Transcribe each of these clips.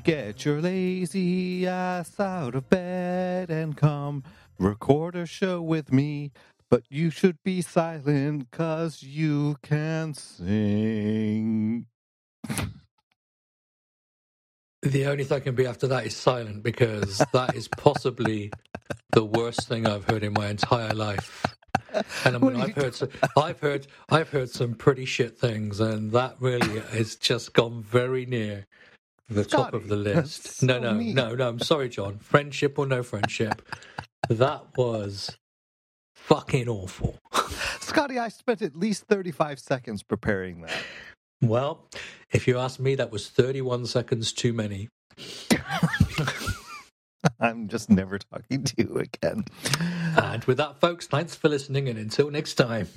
Get your lazy ass out of bed and come record a show with me. But you should be silent because you can sing. The only thing I can be after that is silent because that is possibly the worst thing I've heard in my entire life. And I mean, I've heard, some, I've heard, I've heard some pretty shit things, and that really has just gone very near the top of the list. so no, no, mean. no, no. I'm sorry, John. Friendship or no friendship, that was fucking awful. Scotty, I spent at least 35 seconds preparing that. Well, if you ask me, that was 31 seconds too many. I'm just never talking to you again. And with that, folks, thanks for listening, and until next time.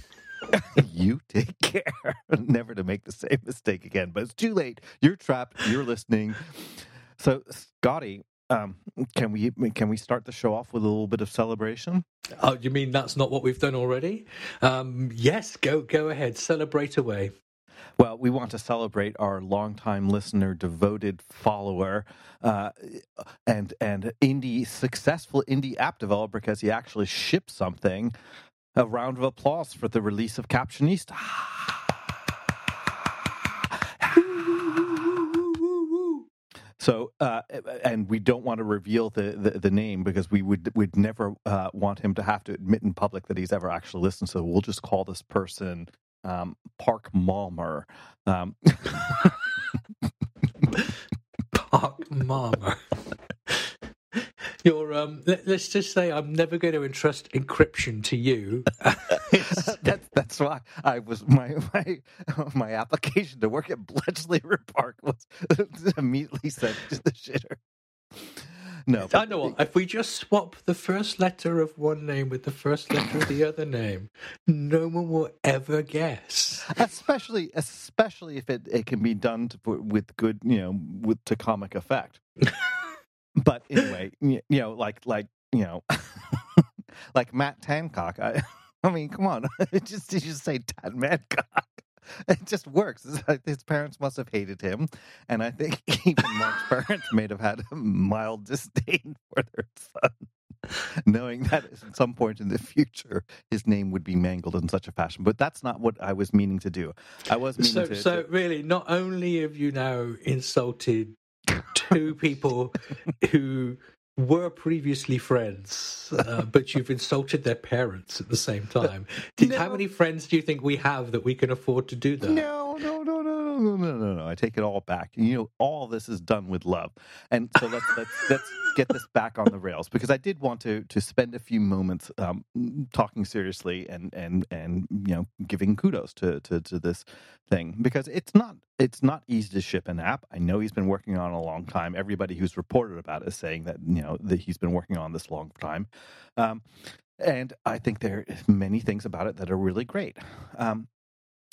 you take care never to make the same mistake again. But it's too late. You're trapped. You're listening. So, Scotty, um, can we can we start the show off with a little bit of celebration? Oh, you mean that's not what we've done already? Um, yes, go go ahead, celebrate away. Well, we want to celebrate our longtime listener, devoted follower, uh, and and indie successful indie app developer because he actually shipped something. A round of applause for the release of Captionista. So, uh, and we don't want to reveal the, the, the name because we would would never uh, want him to have to admit in public that he's ever actually listened. So we'll just call this person um, Park Malmer. Um, Park Mama. You're um. Let, us just say I'm never going to entrust encryption to you. that's that's why I was my my my application to work at Bletchley Park was immediately sent to the shitter. No, I know what. If we just swap the first letter of one name with the first letter of the other name, no one will ever guess. especially especially if it, it can be done to, with good you know with to comic effect. but anyway, you, know, like like you know, like Matt Tancock. I, I mean, come on, just you just say Tad Madcock. It just works. Like his parents must have hated him, and I think even Mark's parents may have had a mild disdain for their son, knowing that at some point in the future his name would be mangled in such a fashion. But that's not what I was meaning to do. I was meaning So, to. so to- really, not only have you now insulted two people who were previously friends, uh, but you've insulted their parents at the same time. Did, How many friends do you think we have that we can afford to do that? No, no, no, no, no, no. I take it all back. You know, all this is done with love. And so let's let's let's get this back on the rails because I did want to to spend a few moments um, talking seriously and and and you know giving kudos to to to this thing because it's not it's not easy to ship an app. I know he's been working on a long time. Everybody who's reported about it is saying that you know that he's been working on this long time. Um, and I think there are many things about it that are really great. Um,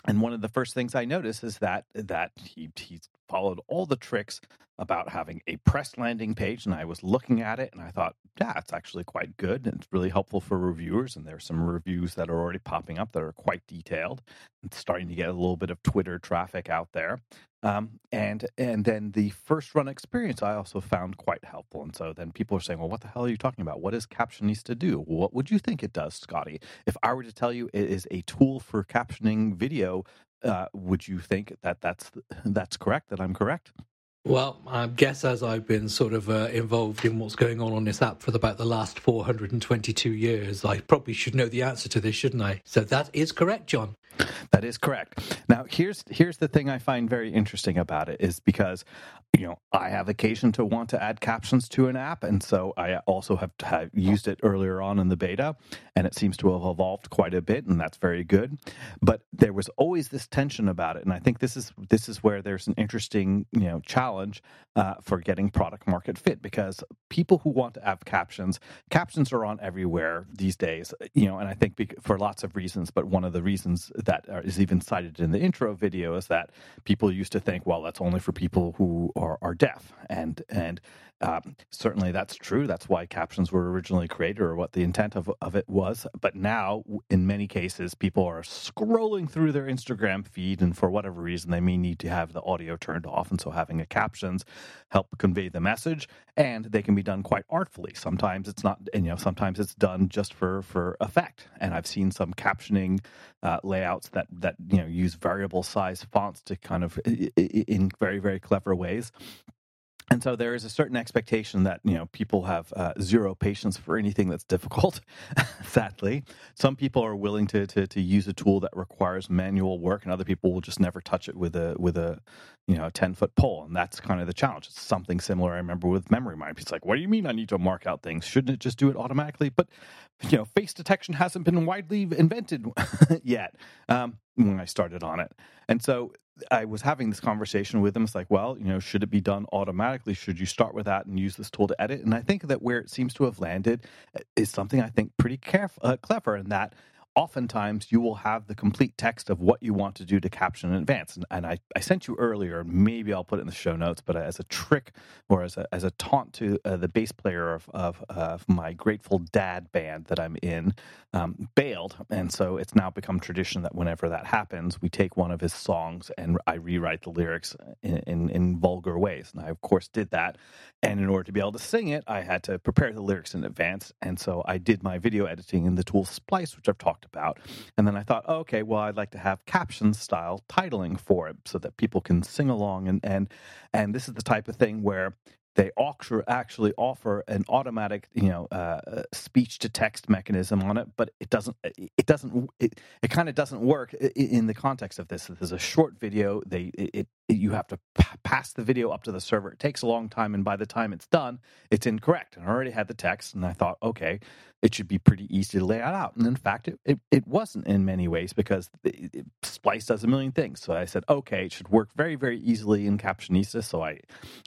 and one of the first things I notice is that that he he's followed all the tricks about having a press landing page, and I was looking at it and I thought, yeah, it's actually quite good. And it's really helpful for reviewers, and there's some reviews that are already popping up that are quite detailed. It's starting to get a little bit of Twitter traffic out there. Um, and and then the first run experience I also found quite helpful. And so then people are saying, well, what the hell are you talking about? What does Captionista do? What would you think it does, Scotty? If I were to tell you it is a tool for captioning video, uh, would you think that that's that's correct? That I'm correct? Well, I guess as I've been sort of uh, involved in what's going on on this app for about the last 422 years, I probably should know the answer to this, shouldn't I? So that is correct, John. That is correct. Now, here's here's the thing I find very interesting about it is because you know I have occasion to want to add captions to an app, and so I also have, have used it earlier on in the beta, and it seems to have evolved quite a bit, and that's very good. But there was always this tension about it, and I think this is this is where there's an interesting you know challenge uh, for getting product market fit because people who want to have captions, captions are on everywhere these days, you know, and I think for lots of reasons, but one of the reasons that is even cited in the intro video is that people used to think, well, that's only for people who are, are deaf, and and Um, certainly, that's true. That's why captions were originally created, or what the intent of, of it was. But now, in many cases, people are scrolling through their Instagram feed, and for whatever reason, they may need to have the audio turned off, and so having a captions help convey the message. And they can be done quite artfully. Sometimes it's not, and, you know, sometimes it's done just for for effect. And I've seen some captioning uh, layouts that that you know use variable size fonts to kind of in very very clever ways and so there is a certain expectation that you know people have uh, zero patience for anything that's difficult sadly. Some people are willing to, to to use a tool that requires manual work and other people will just never touch it with a with a you know 10 foot pole and that's kind of the challenge. It's something similar i remember with MemoryMind it's like what do you mean i need to mark out things? Shouldn't it just do it automatically? But you know face detection hasn't been widely invented yet um, when i started on it. And so I was having this conversation with them. It's like, well, you know, should it be done automatically? Should you start with that and use this tool to edit? And I think that where it seems to have landed uh, is something I think pretty caref- uh, clever in that oftentimes you will have the complete text of what you want to do to caption in advance. And, and I, I sent you earlier, maybe I'll put it in the show notes, but as a trick or as a, as a taunt to uh, the bass player of, of, of, my Grateful Dad band that I'm in, um, bailed. And so it's now become tradition that whenever that happens, we take one of his songs and I rewrite the lyrics in, in, in vulgar ways. And I, of course, did that. And in order to be able to sing it, I had to prepare the lyrics in advance. And so I did my video editing in the tool Splice, which I've talked talked about. And then I thought, oh, okay, well, I'd like to have caption style titling for it so that people can sing along. And, and, and this is the type of thing where they actually offer an automatic, you know, uh, uh speech to text mechanism on it, but it doesn't. It doesn't. It, it kind of doesn't work in the context of this. This is a short video. They it, it you have to pass the video up to the server. It takes a long time, and by the time it's done, it's incorrect. And I already had the text, and I thought, okay, it should be pretty easy to lay it out. And in fact, it, it, it wasn't in many ways because it, it, Splice does a million things. So I said, okay, it should work very, very easily in Captionista. So I,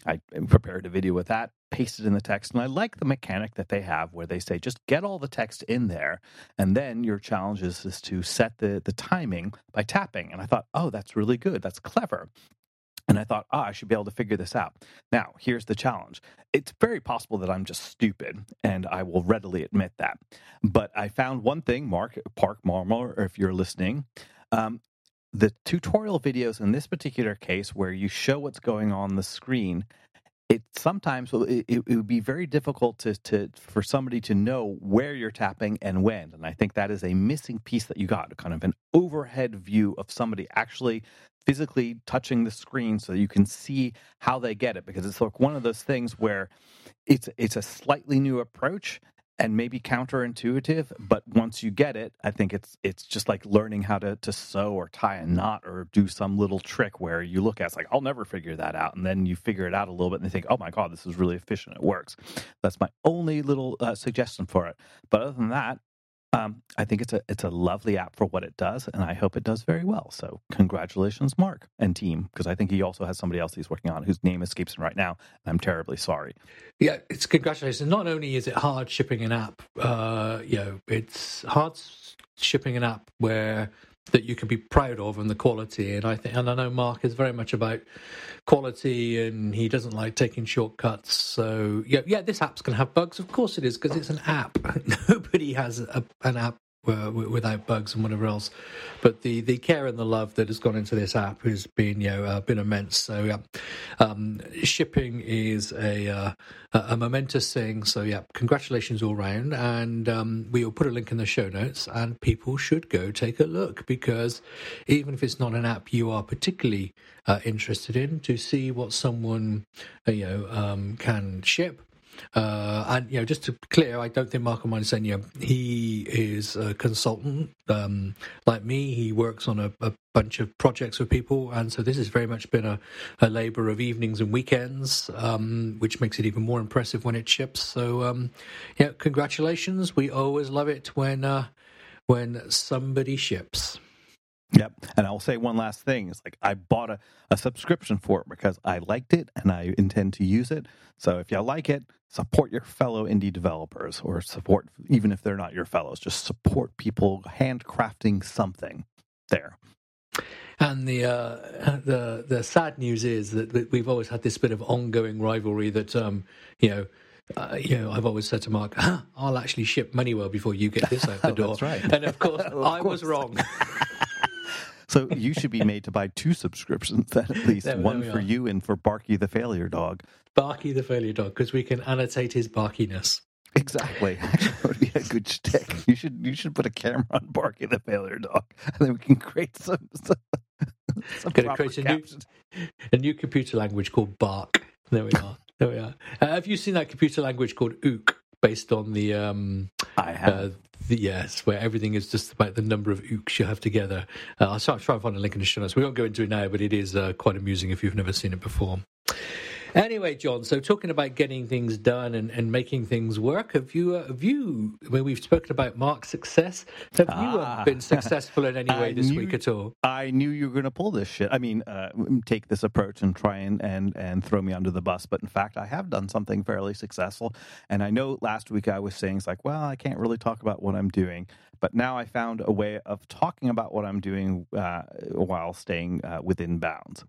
I prepared a video with that, pasted in the text. And I like the mechanic that they have where they say, just get all the text in there. And then your challenge is, is to set the, the timing by tapping. And I thought, oh, that's really good. That's clever. And I thought, ah, I should be able to figure this out. Now, here's the challenge. It's very possible that I'm just stupid, and I will readily admit that. But I found one thing, Mark, Park Marmor, if you're listening. Um, the tutorial videos in this particular case, where you show what's going on the screen, it sometimes it, it, would be very difficult to, to for somebody to know where you're tapping and when and i think that is a missing piece that you got kind of an overhead view of somebody actually physically touching the screen so you can see how they get it because it's like one of those things where it's it's a slightly new approach and maybe counterintuitive but once you get it i think it's it's just like learning how to to sew or tie a knot or do some little trick where you look at it's like i'll never figure that out and then you figure it out a little bit and you think oh my god this is really efficient it works. That's my only little uh, suggestion for it. But other than that um, I think it's a it's a lovely app for what it does, and I hope it does very well. So congratulations, Mark and team, because I think he also has somebody else he's working on whose name escapes him right now. I'm terribly sorry. Yeah, it's congratulations. Not only is it hard shipping an app, uh, you know, it's hard shipping an app where that you can be proud of and the quality. And I think, and I know Mark is very much about quality, and he doesn't like taking shortcuts. So yeah, yeah, this app's going to have bugs. Of course it is because it's an app. Nobody has a, an app uh, without bugs and whatever else. But the, the care and the love that has gone into this app has been you know uh, been immense. So yeah, um, shipping is a uh, a momentous thing. So yeah, congratulations all round, and um, we will put a link in the show notes, and people should go take a look because even if it's not an app you are particularly uh, interested in, to see what someone uh, you know um, can ship uh, and you know, just to be clear, I don't think Marco Mondesegna, he is a consultant um, like me. He works on a, a, bunch of projects with people, and so this has very much been a, a labour of evenings and weekends, um, which makes it even more impressive when it ships. So, um, yeah, congratulations. We always love it when uh, when somebody ships. Yep. And I'll say one last thing. It's like I bought a, a subscription for it because I liked it and I intend to use it. So if you like it, support your fellow indie developers or support, even if they're not your fellows, just support people handcrafting something there. And the uh, the the sad news is that we've always had this bit of ongoing rivalry. That um, you know, uh, you know, I've always said to Mark, "I'll actually ship Moneywell before you get this out the door." That's right. And of course, Of I was wrong. So you should be made to buy two subscriptions then at least. There one there for are. you and for Barky the Failure Dog. Barky the failure dog, because we can annotate his barkiness. Exactly. That would be a good shtick. You should you should put a camera on Barky the Failure Dog, and then we can create some. some, some Gonna create a new- A new computer language called Bark. There we are. There we are. Uh, have you seen that computer language called Ook, based on the um, I have. uh, the, yes, where everything is just about the number of ooks you have together. Uh, I'll try, try and find a link in the show notes. We won't go into it now, but it is uh, quite amusing if you've never seen it before. Anyway, John, so talking about getting things done and, and making things work, have you, uh, have you, when we've spoken about Mark's success, have you uh, Ah. been successful in any way I this knew- week at all? I knew you were going to pull this shit. I mean, uh, take this approach and try and, and, and throw me under the bus. But in fact, I have done something fairly successful. And I know last week I was saying, it's like, well, I can't really talk about what I'm doing. But now I found a way of talking about what I'm doing uh, while staying uh, within bounds.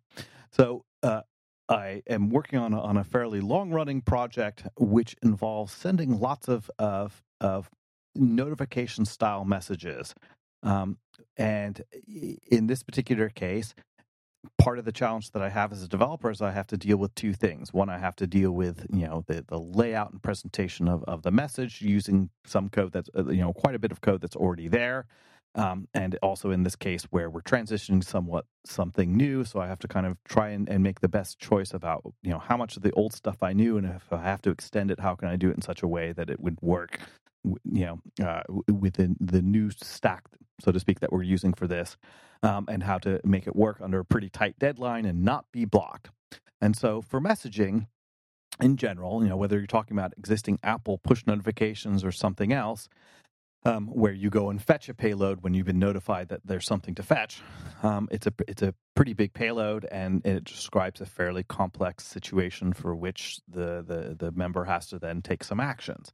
So, uh, I am working on a, on a fairly long running project which involves sending lots of of, of notification style messages. Um, and in this particular case, part of the challenge that I have as a developer is I have to deal with two things. One, I have to deal with you know the the layout and presentation of, of the message using some code that's uh, you know quite a bit of code that's already there. Um, and also in this case where we're transitioning somewhat something new, so I have to kind of try and, and make the best choice about you know how much of the old stuff I knew, and if I have to extend it, how can I do it in such a way that it would work, you know, uh, within the new stack, so to speak, that we're using for this, um, and how to make it work under a pretty tight deadline and not be blocked. And so for messaging, in general, you know, whether you're talking about existing Apple push notifications or something else, um, where you go and fetch a payload when you've been notified that there's something to fetch. Um, it's a it's a pretty big payload, and it describes a fairly complex situation for which the the the member has to then take some actions.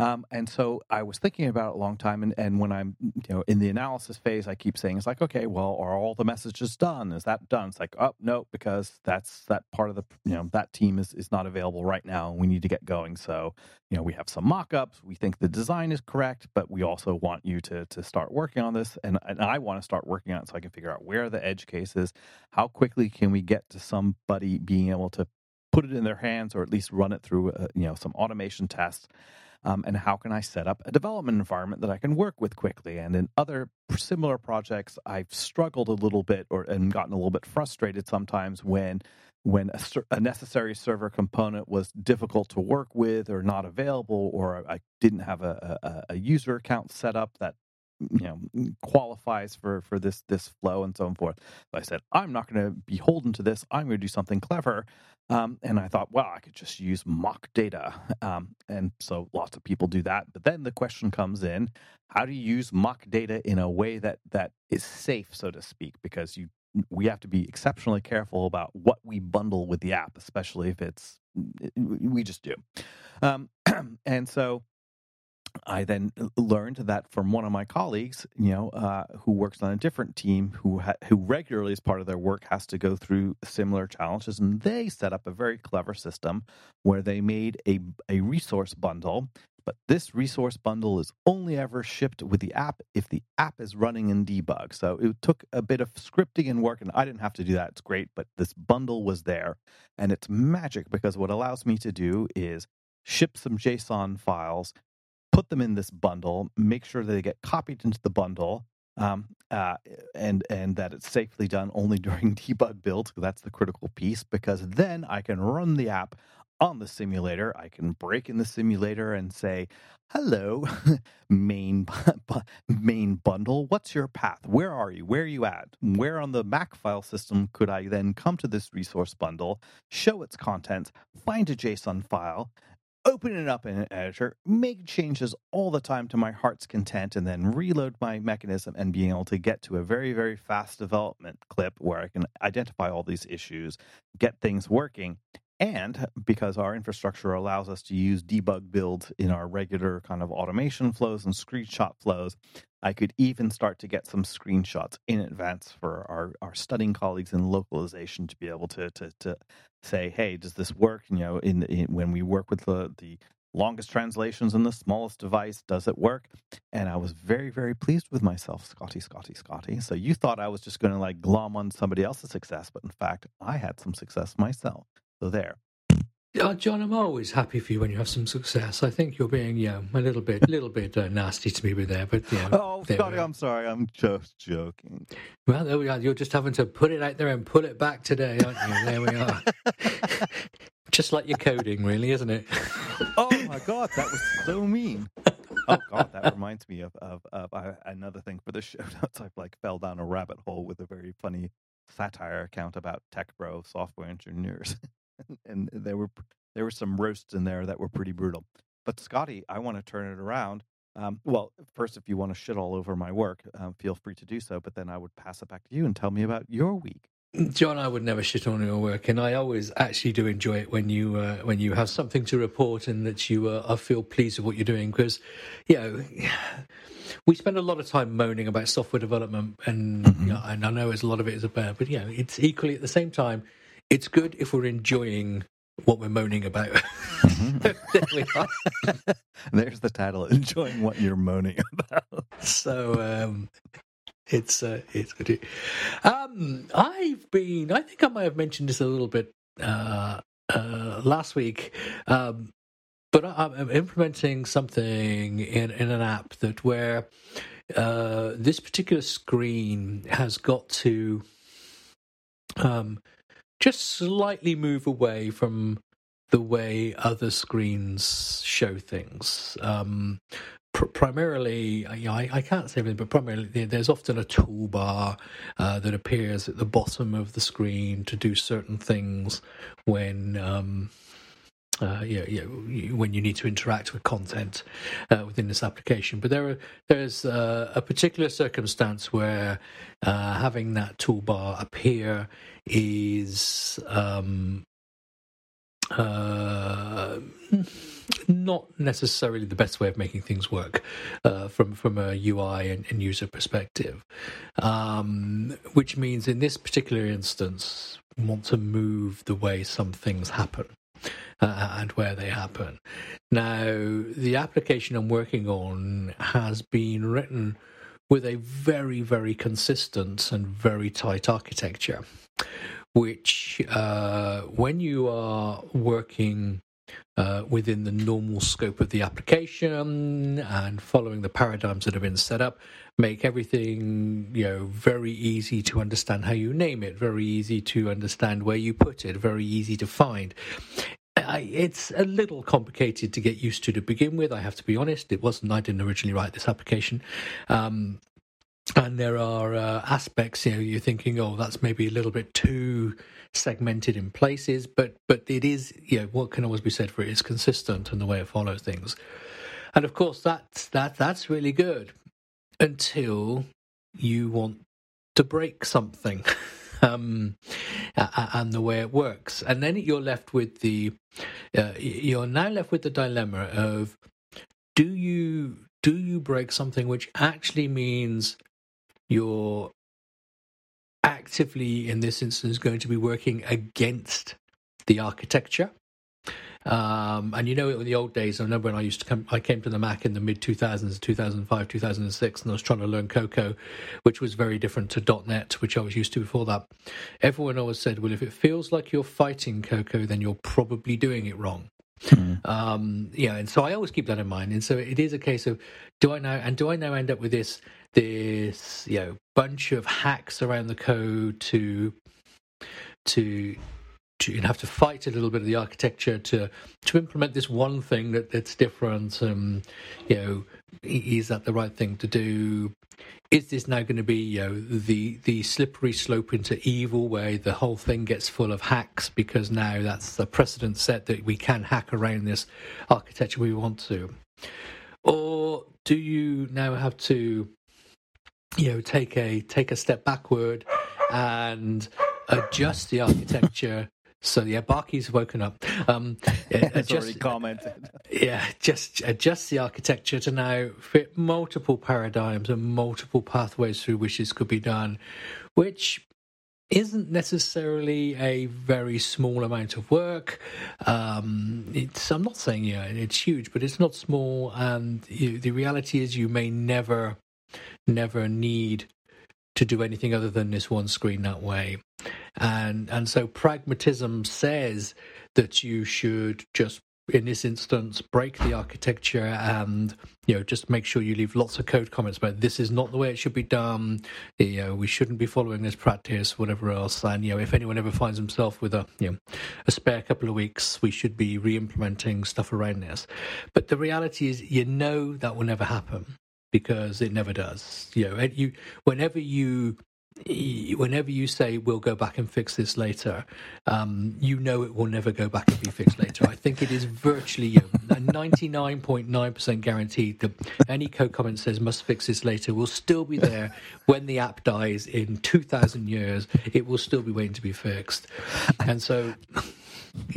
Um, and so I was thinking about it a long time, and, and when I'm you know in the analysis phase, I keep saying it's like, okay, well, are all the messages done? Is that done? It's like, oh no, because that's that part of the you know that team is is not available right now, and we need to get going. So you know we have some mock-ups. We think the design is correct, but we also want you to to start working on this, and and I want to start working on it so I can figure out where the edge cases, how quickly can we get to somebody being able to put it in their hands or at least run it through uh, you know some automation tests um, and how can I set up a development environment that I can work with quickly? And in other similar projects, I've struggled a little bit or and gotten a little bit frustrated sometimes when when a, a necessary server component was difficult to work with or not available, or I didn't have a, a, a user account set up that you know qualifies for for this this flow and so on forth. I said I'm not going to be beholden to this. I'm going to do something clever. Um, and I thought, well, I could just use mock data. Um, and so lots of people do that. But then the question comes in how do you use mock data in a way that, that is safe, so to speak? Because you we have to be exceptionally careful about what we bundle with the app, especially if it's, we just do. Um, and so I then learned that from one of my colleagues, you know, uh, who works on a different team, who ha- who regularly, as part of their work, has to go through similar challenges, and they set up a very clever system where they made a a resource bundle. But this resource bundle is only ever shipped with the app if the app is running in debug. So it took a bit of scripting and work, and I didn't have to do that. It's great, but this bundle was there, and it's magic because what allows me to do is ship some JSON files put them in this bundle, make sure that they get copied into the bundle, um, uh, and and that it's safely done only during debug builds. That's the critical piece because then I can run the app on the simulator. I can break in the simulator and say, "Hello, main main bundle. What's your path? Where are you? Where are you at? Where on the Mac file system could I then come to this resource bundle, show its contents, find a JSON file?" Open it up in an editor, make changes all the time to my heart's content, and then reload my mechanism and being able to get to a very, very fast development clip where I can identify all these issues, get things working. And because our infrastructure allows us to use debug builds in our regular kind of automation flows and screenshot flows, I could even start to get some screenshots in advance for our, our studying colleagues in localization to be able to to, to say, hey, does this work? You know, in, in when we work with the the longest translations in the smallest device, does it work? And I was very, very pleased with myself, Scotty, Scotty, Scotty. So you thought I was just going to like glom on somebody else's success, but in fact, I had some success myself. So there. Uh, John, I'm always happy for you when you have some success. I think you're being, yeah, a little bit, little bit uh, nasty to me with there, but yeah. Oh, Scotty, I'm sorry. I'm just joking. Well, there we are. You're just having to put it out there and pull it back today, aren't you? There we are. just like your coding, really, isn't it? oh my god, that was so mean. Oh god, that reminds me of of, of uh, another thing for the show notes. I've like fell down a rabbit hole with a very funny satire account about tech bro software engineers. and there were there were some roasts in there that were pretty brutal. But Scotty, I want to turn it around. Um, well, first, if you want to shit all over my work, um, feel free to do so. But then I would pass it back to you and tell me about your week. John, I would never shit on your work, and I always actually do enjoy it when you uh, when you have something to report and that you uh, I feel pleased with what you're doing because, you know, we spend a lot of time moaning about software development, and mm-hmm. you know, and I know as a lot of it is a about, but you know, it's equally at the same time it's good if we're enjoying what we're moaning about. Mm-hmm. there. There's the title: enjoying what you're moaning about. So um, it's uh, it's good. Um, I've been. I think I might have mentioned this a little bit uh, uh, last week. Um, but I'm implementing something in, in an app that where uh, this particular screen has got to um, just slightly move away from the way other screens show things. Um, pr- primarily, you know, I, I, can't say everything, but primarily there's often a toolbar uh, that appears at the bottom of the screen to do certain things when. Um, uh, you, you, when you need to interact with content uh, within this application. But there are, there's uh, a particular circumstance where uh, having that toolbar appear is um, uh, not necessarily the best way of making things work uh, from from a UI and, and user perspective. Um, which means in this particular instance, we want to move the way some things happen. Uh, and where they happen. Now, the application I'm working on has been written with a very, very consistent and very tight architecture which uh, when you are working uh, within the normal scope of the application and following the paradigms that have been set up, make everything you know very easy to understand how you name it, very easy to understand where you put it, very easy to find. I, it's a little complicated to get used to to begin with. I have to be honest; it wasn't. I didn't originally write this application, um, and there are uh, aspects you know you're thinking oh that's maybe a little bit too segmented in places but but it is you know what can always be said for it is consistent in the way it follows things and of course that's that that's really good until you want to break something um, and the way it works and then you're left with the uh, you're now left with the dilemma of do you do you break something which actually means you're actively, in this instance, going to be working against the architecture. Um, and you know, it in the old days, I remember when I used to come, I came to the Mac in the mid 2000s, 2005, 2006, and I was trying to learn Cocoa, which was very different to .NET, which I was used to before that. Everyone always said, well, if it feels like you're fighting Cocoa, then you're probably doing it wrong. Mm. Um, yeah, and so I always keep that in mind. And so it is a case of do I now and do I now end up with this this you know bunch of hacks around the code to to to have to fight a little bit of the architecture to to implement this one thing that that's different. Um, you know, is that the right thing to do? Is this now going to be you know the the slippery slope into evil, where the whole thing gets full of hacks because now that's the precedent set that we can hack around this architecture we want to, or do you now have to you know take a take a step backward and adjust the architecture So yeah, Barky's woken up. Um, adjust, already commented. Yeah, just adjust the architecture to now fit multiple paradigms and multiple pathways through which this could be done, which isn't necessarily a very small amount of work. Um, it's I'm not saying yeah it's huge, but it's not small. And you, the reality is, you may never, never need to do anything other than this one screen that way. And and so pragmatism says that you should just in this instance break the architecture and you know just make sure you leave lots of code comments about this is not the way it should be done. You know we shouldn't be following this practice whatever else. And you know if anyone ever finds himself with a you know a spare couple of weeks we should be re-implementing stuff around this. But the reality is you know that will never happen because it never does you know you whenever you whenever you say we'll go back and fix this later, um, you know it will never go back and be fixed later. I think it is virtually ninety nine point nine percent guaranteed that any code comment says must fix this later will still be there when the app dies in two thousand years. It will still be waiting to be fixed, and so.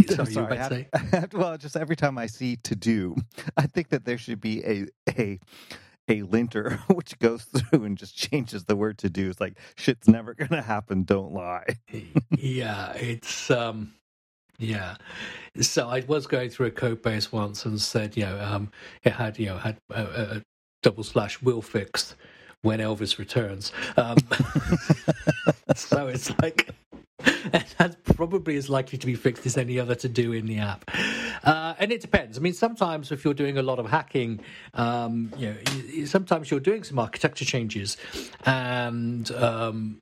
Sorry, sorry well, just every time I see to do, I think that there should be a a a linter which goes through and just changes the word to do. It's like shit's never gonna happen. Don't lie. yeah, it's um, yeah. So I was going through a code base once and said, you know, um, it had you know had a, a double slash will fixed when Elvis returns. Um, so it's like that's probably as likely to be fixed as any other to do in the app. Uh, and it depends. I mean, sometimes if you're doing a lot of hacking, um, you know, sometimes you're doing some architecture changes, and um,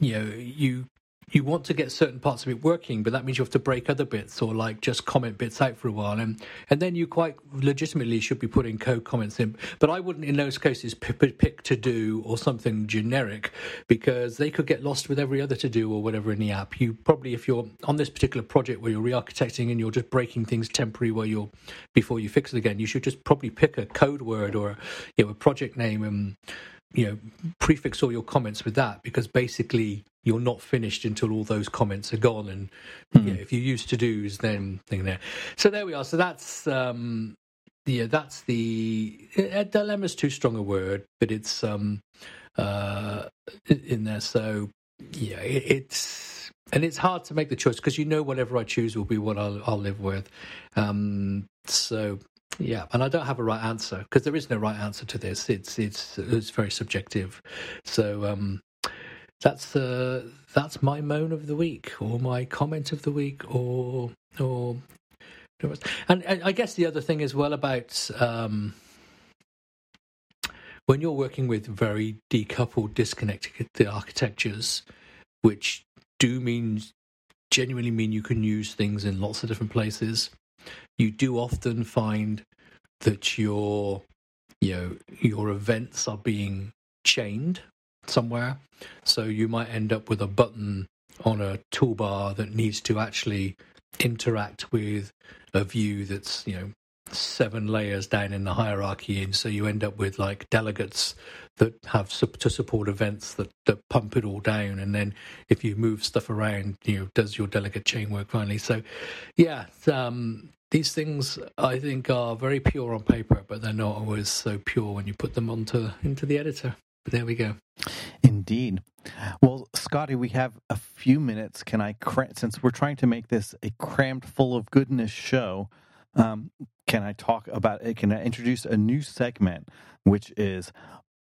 you know, you you want to get certain parts of it working, but that means you have to break other bits or like just comment bits out for a while, and and then you quite legitimately should be putting code comments in. But I wouldn't in those cases pick, pick to do or something generic because they could get lost with every other to do or whatever in the app. You probably if you're on this particular project where you're re-architecting and you're just breaking things temporary where you're before you fix it again, you should just probably pick a code word or you know a project name and you know prefix all your comments with that because basically you're not finished until all those comments are gone and mm. you know, if you use to do's then thing there so there we are so that's um yeah that's the uh, is too strong a word but it's um uh in there so yeah it, it's and it's hard to make the choice because you know whatever I choose will be what I'll, I'll live with. Um, so yeah, and I don't have a right answer because there is no right answer to this. It's it's it's very subjective. So um, that's uh, that's my moan of the week, or my comment of the week, or or. And, and I guess the other thing as well about um, when you're working with very decoupled, disconnected architectures, which do mean genuinely mean you can use things in lots of different places you do often find that your you know your events are being chained somewhere. So you might end up with a button on a toolbar that needs to actually interact with a view that's you know seven layers down in the hierarchy. And so you end up with like delegates that have to support events that, that pump it all down. And then if you move stuff around you know does your delegate chain work finally? So yeah um, these things I think are very pure on paper, but they're not always so pure when you put them onto into the editor. There we go. Indeed. Well, Scotty, we have a few minutes. Can I, since we're trying to make this a crammed full of goodness show, um, can I talk about it? Can I introduce a new segment, which is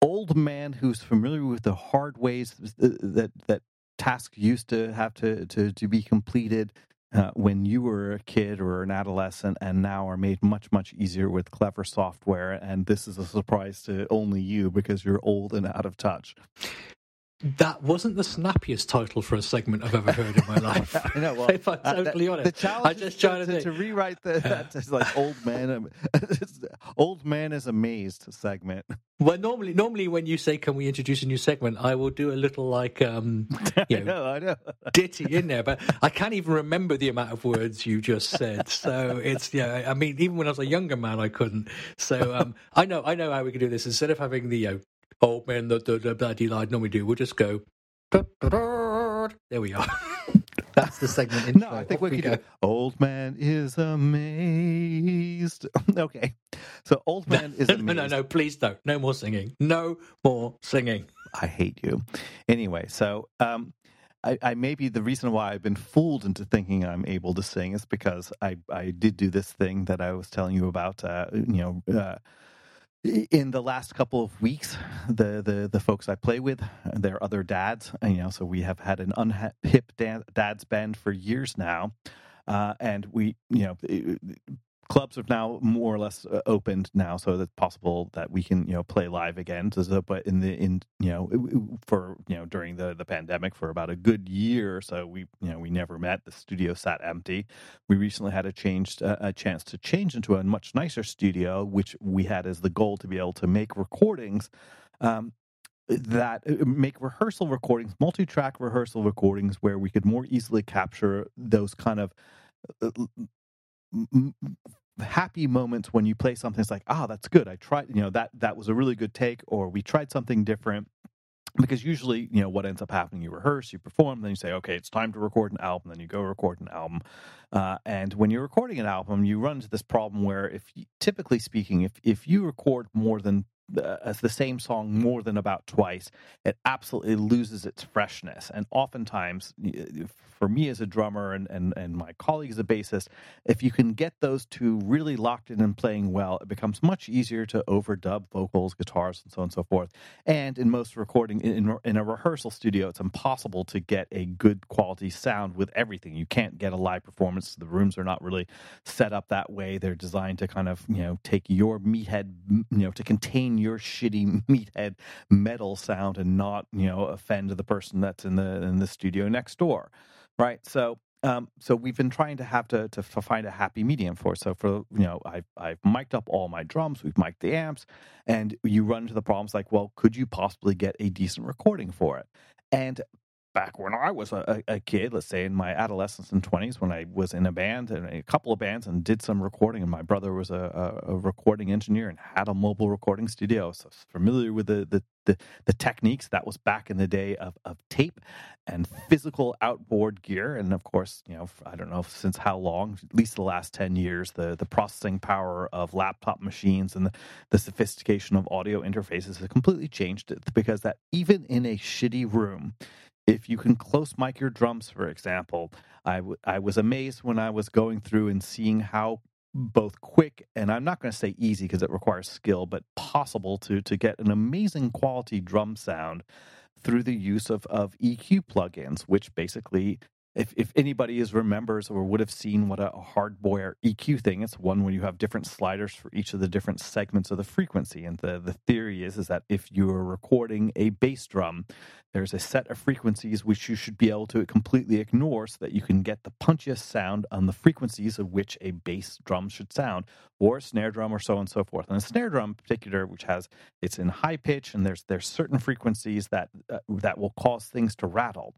old man who's familiar with the hard ways that that tasks used to have to, to, to be completed uh, when you were a kid or an adolescent and now are made much much easier with clever software. And this is a surprise to only you because you're old and out of touch that wasn't the snappiest title for a segment I've ever heard in my life. I know. Well, if I'm totally uh, the, honest, the challenge I just trying to, to, to, rewrite the, that to like old man, old man is amazed segment. Well, normally, normally when you say, "Can we introduce a new segment?" I will do a little like, um, you know, I know, I know. ditty in there, but I can't even remember the amount of words you just said. So it's yeah. I mean, even when I was a younger man, I couldn't. So um, I know, I know how we can do this. Instead of having the you know, old man, the, the, the bloody I'd normally do. We'll just go. There we are. That's the segment intro. No, I think we could go. Old Man is amazed. okay. So Old Man is no, amazed. no, no, please don't. No more singing. No more singing. I hate you. Anyway, so um, I, I maybe the reason why I've been fooled into thinking I'm able to sing is because I, I did do this thing that I was telling you about. Uh, you know, uh, in the last couple of weeks, the the the folks I play with, they're other dads. You know, so we have had an unhip dads band for years now, uh, and we you know clubs have now more or less uh, opened now, so it's possible that we can you know play live again. So, but in the in you know for you know during the the pandemic for about a good year or so, we you know we never met. The studio sat empty. We recently had a changed uh, a chance to change into a much nicer studio, which we had as the goal to be able to make recordings. Um, that uh, make rehearsal recordings, multi-track rehearsal recordings, where we could more easily capture those kind of uh, happy moments when you play something it's like ah oh, that's good i tried you know that that was a really good take or we tried something different because usually you know what ends up happening you rehearse you perform then you say okay it's time to record an album then you go record an album uh, and when you're recording an album you run into this problem where if typically speaking if if you record more than uh, the same song more than about twice, it absolutely loses its freshness. And oftentimes, for me as a drummer and, and, and my colleague as a bassist, if you can get those two really locked in and playing well, it becomes much easier to overdub vocals, guitars, and so on and so forth. And in most recording, in, in a rehearsal studio, it's impossible to get a good quality sound with everything. You can't get a live performance. The rooms are not really set up that way. They're designed to kind of, you know, take your meathead, you know, to contain your shitty meathead metal sound and not you know offend the person that's in the in the studio next door right so um, so we've been trying to have to to find a happy medium for. So for you know, I've I've mic'd up all my drums, we've mic'd the amps, and you run into the problems like, well, could you possibly get a decent recording for it? And back when I was a, a, kid, let's say in my adolescence and 20s, when I was in a band and a couple of bands and did some recording, and my brother was a, a, recording engineer and had a mobile recording studio. So I was familiar with the, the, the, the, techniques. That was back in the day of, of tape and physical outboard gear. And of course, you know, I don't know since how long, at least the last 10 years, the, the processing power of laptop machines and the, the sophistication of audio interfaces has completely changed uh, because that even in a shitty room, if you can close mic your drums, for example, I, w- I was amazed when I was going through and seeing how both quick and I'm not going to say easy because it requires skill, but possible to to get an amazing quality drum sound through the use of, of EQ plugins, which basically if, if anybody is remembers or would have seen what a, a hardware EQ thing, it's one where you have different sliders for each of the different segments of the frequency. And the, the theory is is that if you are recording a bass drum, there's a set of frequencies which you should be able to completely ignore so that you can get the punchiest sound on the frequencies of which a bass drum should sound, or a snare drum, or so on and so forth. And a snare drum in particular, which has it's in high pitch and there's there's certain frequencies that uh, that will cause things to rattle.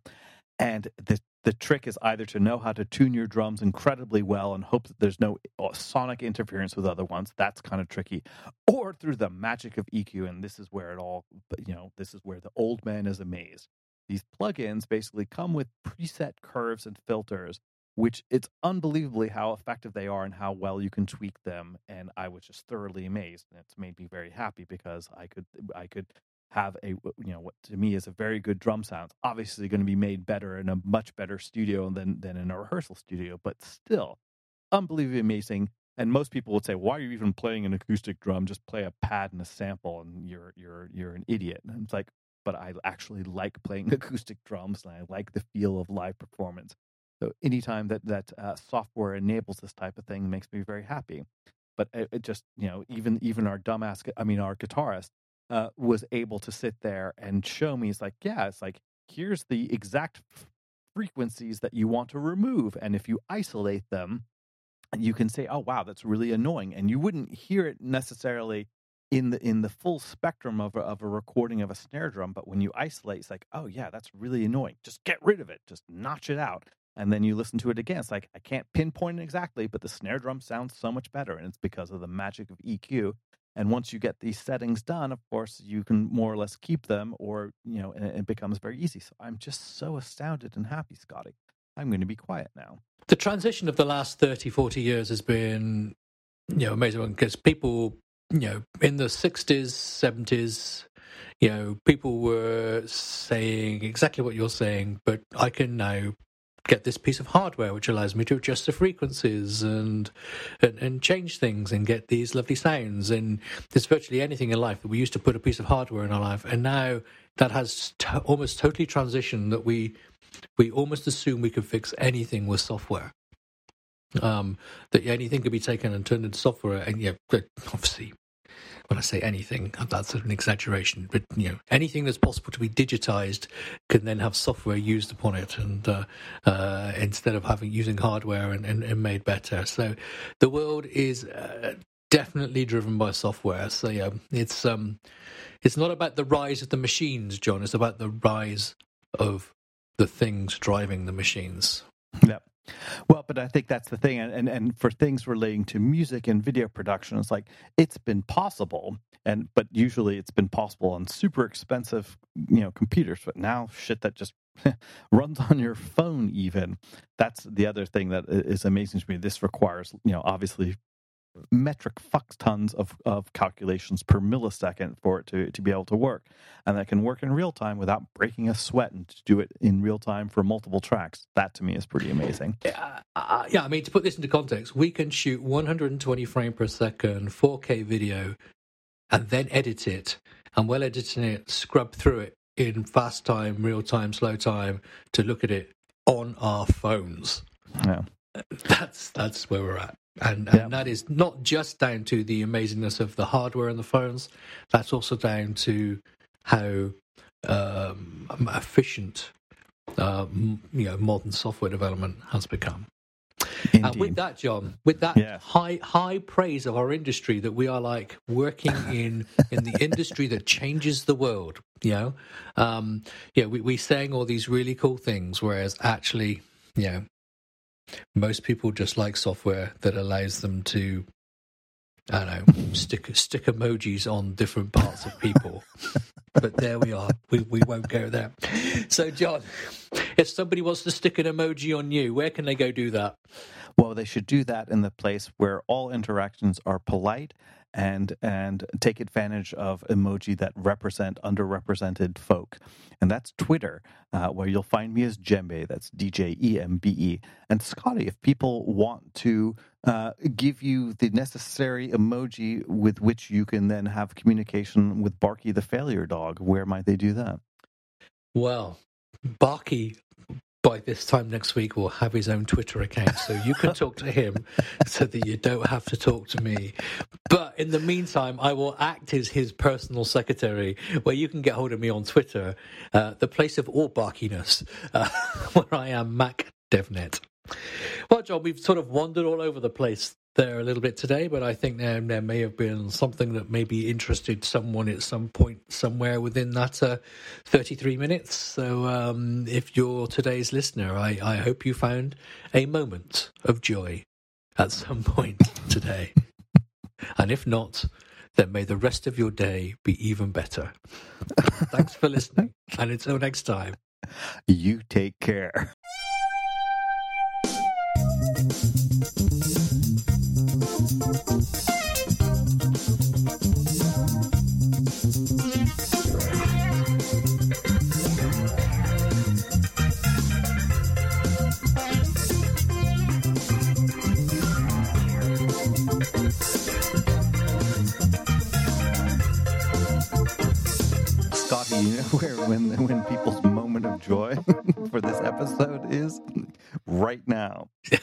And the the trick is either to know how to tune your drums incredibly well and hope that there's no uh, sonic interference with other ones. That's kind of tricky. Or through the magic of EQ. And this is where it all, you know, this is where the old man is amazed. These plugins basically come with preset curves and filters, which it's unbelievably how effective they are and how well you can tweak them. And I was just thoroughly amazed. And it's made me very happy because I could, I could have a you know what to me is a very good drum sound. It's obviously going to be made better in a much better studio than than in a rehearsal studio, but still unbelievably amazing. And most people would say, "Why are you even playing an acoustic drum? Just play a pad and a sample, and you're you're you're an idiot." And it's like, but I actually like playing acoustic drums, and I like the feel of live performance. So anytime that that uh, software enables this type of thing makes me very happy. But it, it just you know even even our dumbass, I mean our guitarist uh, was able to sit there and show me. It's like, yeah, it's like here's the exact f- frequencies that you want to remove, and if you isolate them, you can say, oh wow, that's really annoying, and you wouldn't hear it necessarily in the in the full spectrum of a, of a recording of a snare drum. But when you isolate, it's like, oh yeah, that's really annoying. Just get rid of it. Just notch it out. And then you listen to it again. It's like I can't pinpoint it exactly, but the snare drum sounds so much better, and it's because of the magic of EQ and once you get these settings done, of course, you can more or less keep them, or you know, it becomes very easy. So I'm just so astounded and happy, Scotty. I'm going to be quiet now. The transition of the last 30, 40 years has been, you know, amazing because people, you know, in the 60s, 70s, you know, people were saying exactly what you're saying, but I can now get this piece of hardware which allows me to adjust the frequencies and, and and, change things and get these lovely sounds. And there's virtually anything in life that we used to put a piece of hardware in our life and now that has to, almost totally transitioned that we we almost assume we can fix anything with software. Um, that anything could be taken and turned into software and yeah obviously when I say anything, that's an exaggeration, but you know, anything that's possible to be digitized can then have software used upon it, and uh, uh, instead of having using hardware and, and, and, made better. So the world is uh, definitely driven by software. So yeah, it's um, it's not about the rise of the machines, John. It's about the rise of the things driving the machines. Yep. Well, but I think that's the thing, and, and and for things relating to music and video production, it's like it's been possible, and but usually it's been possible on super expensive, you know, computers. But now, shit that just runs on your phone, even that's the other thing that is amazing to me. This requires, you know, obviously metric fuck tons of, of calculations per millisecond for it to, to be able to work. And that can work in real time without breaking a sweat and to do it in real time for multiple tracks. That to me is pretty amazing. Uh, uh, yeah, I mean, to put this into context, we can shoot 120 frame per second 4K video and then edit it. And while editing it, scrub through it in fast time, real time, slow time to look at it on our phones. Yeah. That's that's where we're at. And, and yeah. that is not just down to the amazingness of the hardware and the phones. That's also down to how um, efficient uh, you know modern software development has become. And with that, John, with that yeah. high high praise of our industry, that we are like working in in the industry that changes the world. You know, um, yeah, we we saying all these really cool things, whereas actually, you know, most people just like software that allows them to, I don't know, stick stick emojis on different parts of people. but there we are. We we won't go there. So, John, if somebody wants to stick an emoji on you, where can they go do that? Well, they should do that in the place where all interactions are polite and and take advantage of emoji that represent underrepresented folk, and that's Twitter, uh, where you'll find me as Djembe. That's D J E M B E. And Scotty, if people want to uh, give you the necessary emoji with which you can then have communication with Barky the failure dog, where might they do that? Well, Barky by this time next week will have his own Twitter account, so you can talk to him so that you don't have to talk to me. But in the meantime, I will act as his personal secretary, where you can get hold of me on Twitter, uh, the place of all barkiness, uh, where I am Mac DevNet. Well, John, we've sort of wandered all over the place there a little bit today, but I think there, there may have been something that maybe interested someone at some point somewhere within that uh, 33 minutes. So um, if you're today's listener, I, I hope you found a moment of joy at some point today. and if not, then may the rest of your day be even better. Thanks for listening. And until next time, you take care. when when people's moment of joy for this episode is right now.